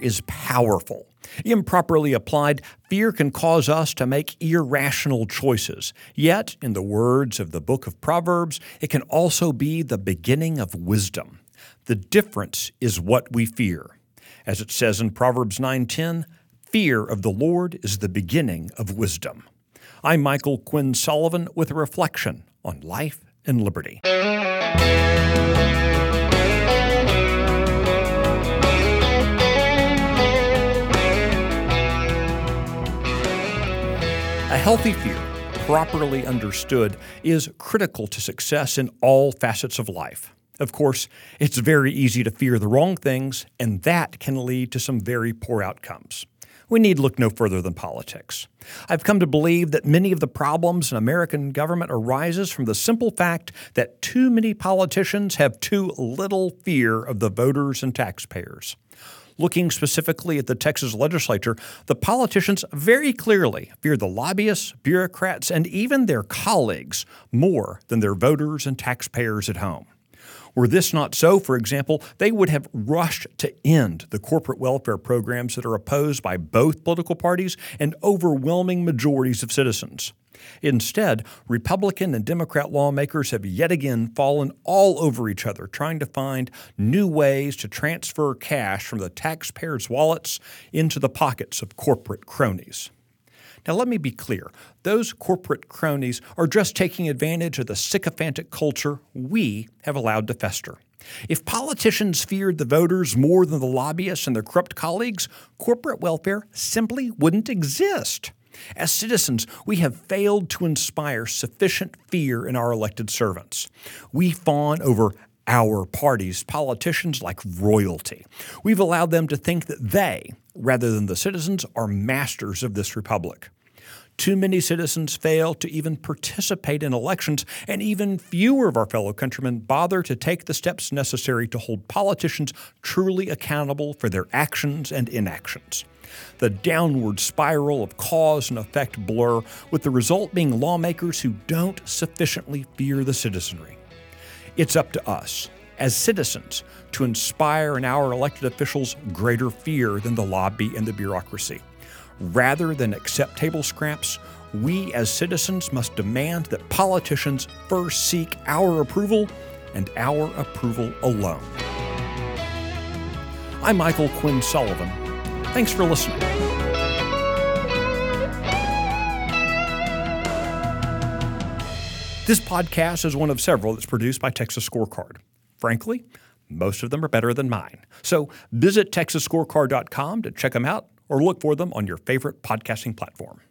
Is powerful. Improperly applied, fear can cause us to make irrational choices. Yet, in the words of the book of Proverbs, it can also be the beginning of wisdom. The difference is what we fear. As it says in Proverbs 9:10, fear of the Lord is the beginning of wisdom. I'm Michael Quinn Sullivan with a reflection on life and liberty. A healthy fear, properly understood, is critical to success in all facets of life. Of course, it's very easy to fear the wrong things, and that can lead to some very poor outcomes. We need look no further than politics. I've come to believe that many of the problems in American government arises from the simple fact that too many politicians have too little fear of the voters and taxpayers. Looking specifically at the Texas legislature, the politicians very clearly fear the lobbyists, bureaucrats, and even their colleagues more than their voters and taxpayers at home. Were this not so, for example, they would have rushed to end the corporate welfare programs that are opposed by both political parties and overwhelming majorities of citizens. Instead, Republican and Democrat lawmakers have yet again fallen all over each other, trying to find new ways to transfer cash from the taxpayers' wallets into the pockets of corporate cronies. Now, let me be clear those corporate cronies are just taking advantage of the sycophantic culture we have allowed to fester. If politicians feared the voters more than the lobbyists and their corrupt colleagues, corporate welfare simply wouldn't exist. As citizens, we have failed to inspire sufficient fear in our elected servants. We fawn over our party's politicians like royalty. We've allowed them to think that they, rather than the citizens, are masters of this republic. Too many citizens fail to even participate in elections, and even fewer of our fellow countrymen bother to take the steps necessary to hold politicians truly accountable for their actions and inactions. The downward spiral of cause and effect blur, with the result being lawmakers who don't sufficiently fear the citizenry. It's up to us, as citizens, to inspire in our elected officials greater fear than the lobby and the bureaucracy. Rather than accept table scraps, we as citizens must demand that politicians first seek our approval and our approval alone. I'm Michael Quinn Sullivan. Thanks for listening. This podcast is one of several that's produced by Texas Scorecard. Frankly, most of them are better than mine. So visit texasscorecard.com to check them out or look for them on your favorite podcasting platform.